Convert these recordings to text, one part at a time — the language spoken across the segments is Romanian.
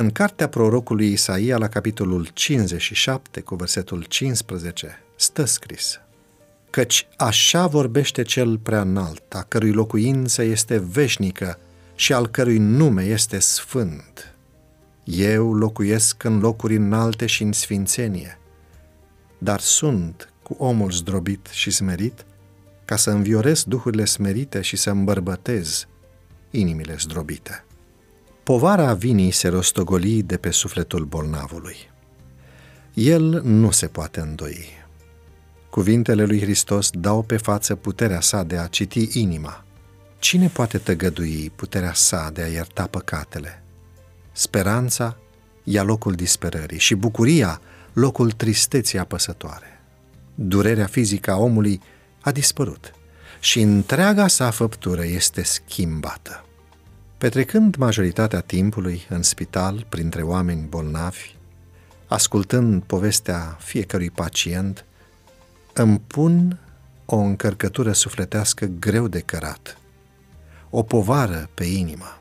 În cartea prorocului Isaia, la capitolul 57, cu versetul 15, stă scris Căci așa vorbește cel prea înalt, a cărui locuință este veșnică și al cărui nume este sfânt. Eu locuiesc în locuri înalte și în sfințenie, dar sunt cu omul zdrobit și smerit, ca să înviorez duhurile smerite și să îmbărbătez inimile zdrobite. Povara vinii se rostogoli de pe sufletul bolnavului. El nu se poate îndoi. Cuvintele lui Hristos dau pe față puterea sa de a citi inima. Cine poate tăgădui puterea sa de a ierta păcatele? Speranța ia locul disperării și bucuria locul tristeții apăsătoare. Durerea fizică a omului a dispărut și întreaga sa făptură este schimbată. Petrecând majoritatea timpului în spital printre oameni bolnavi, ascultând povestea fiecărui pacient, îmi pun o încărcătură sufletească greu de cărat, o povară pe inimă.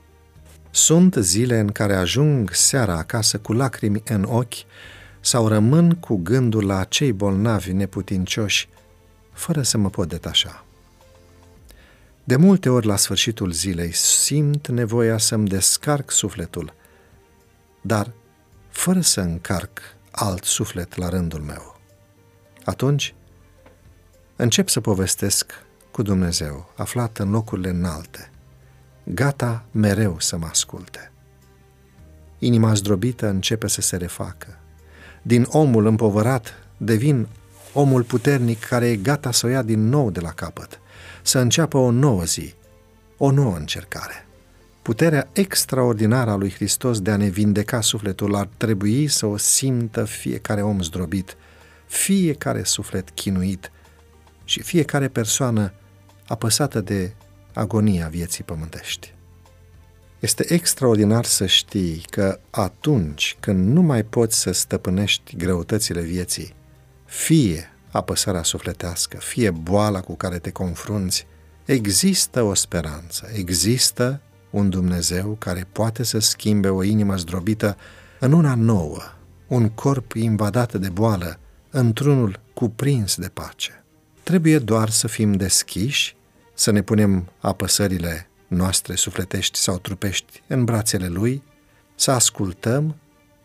Sunt zile în care ajung seara acasă cu lacrimi în ochi sau rămân cu gândul la cei bolnavi neputincioși, fără să mă pot detașa. De multe ori la sfârșitul zilei simt nevoia să-mi descarc sufletul, dar fără să încarc alt suflet la rândul meu. Atunci încep să povestesc cu Dumnezeu, aflat în locurile înalte, gata mereu să mă asculte. Inima zdrobită începe să se refacă. Din omul împovărat devin omul puternic care e gata să o ia din nou de la capăt – să înceapă o nouă zi, o nouă încercare. Puterea extraordinară a lui Hristos de a ne vindeca sufletul ar trebui să o simtă fiecare om zdrobit, fiecare suflet chinuit și fiecare persoană apăsată de agonia vieții pământești. Este extraordinar să știi că atunci când nu mai poți să stăpânești greutățile vieții, fie apăsarea sufletească, fie boala cu care te confrunți, există o speranță, există un Dumnezeu care poate să schimbe o inimă zdrobită în una nouă, un corp invadat de boală, într-unul cuprins de pace. Trebuie doar să fim deschiși, să ne punem apăsările noastre sufletești sau trupești în brațele Lui, să ascultăm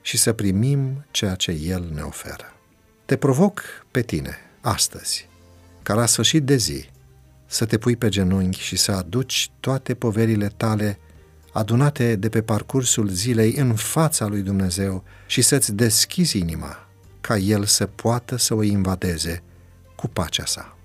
și să primim ceea ce El ne oferă. Te provoc pe tine, astăzi, ca la sfârșit de zi, să te pui pe genunchi și să aduci toate poverile tale adunate de pe parcursul zilei în fața lui Dumnezeu și să-ți deschizi inima ca El să poată să o invadeze cu pacea sa.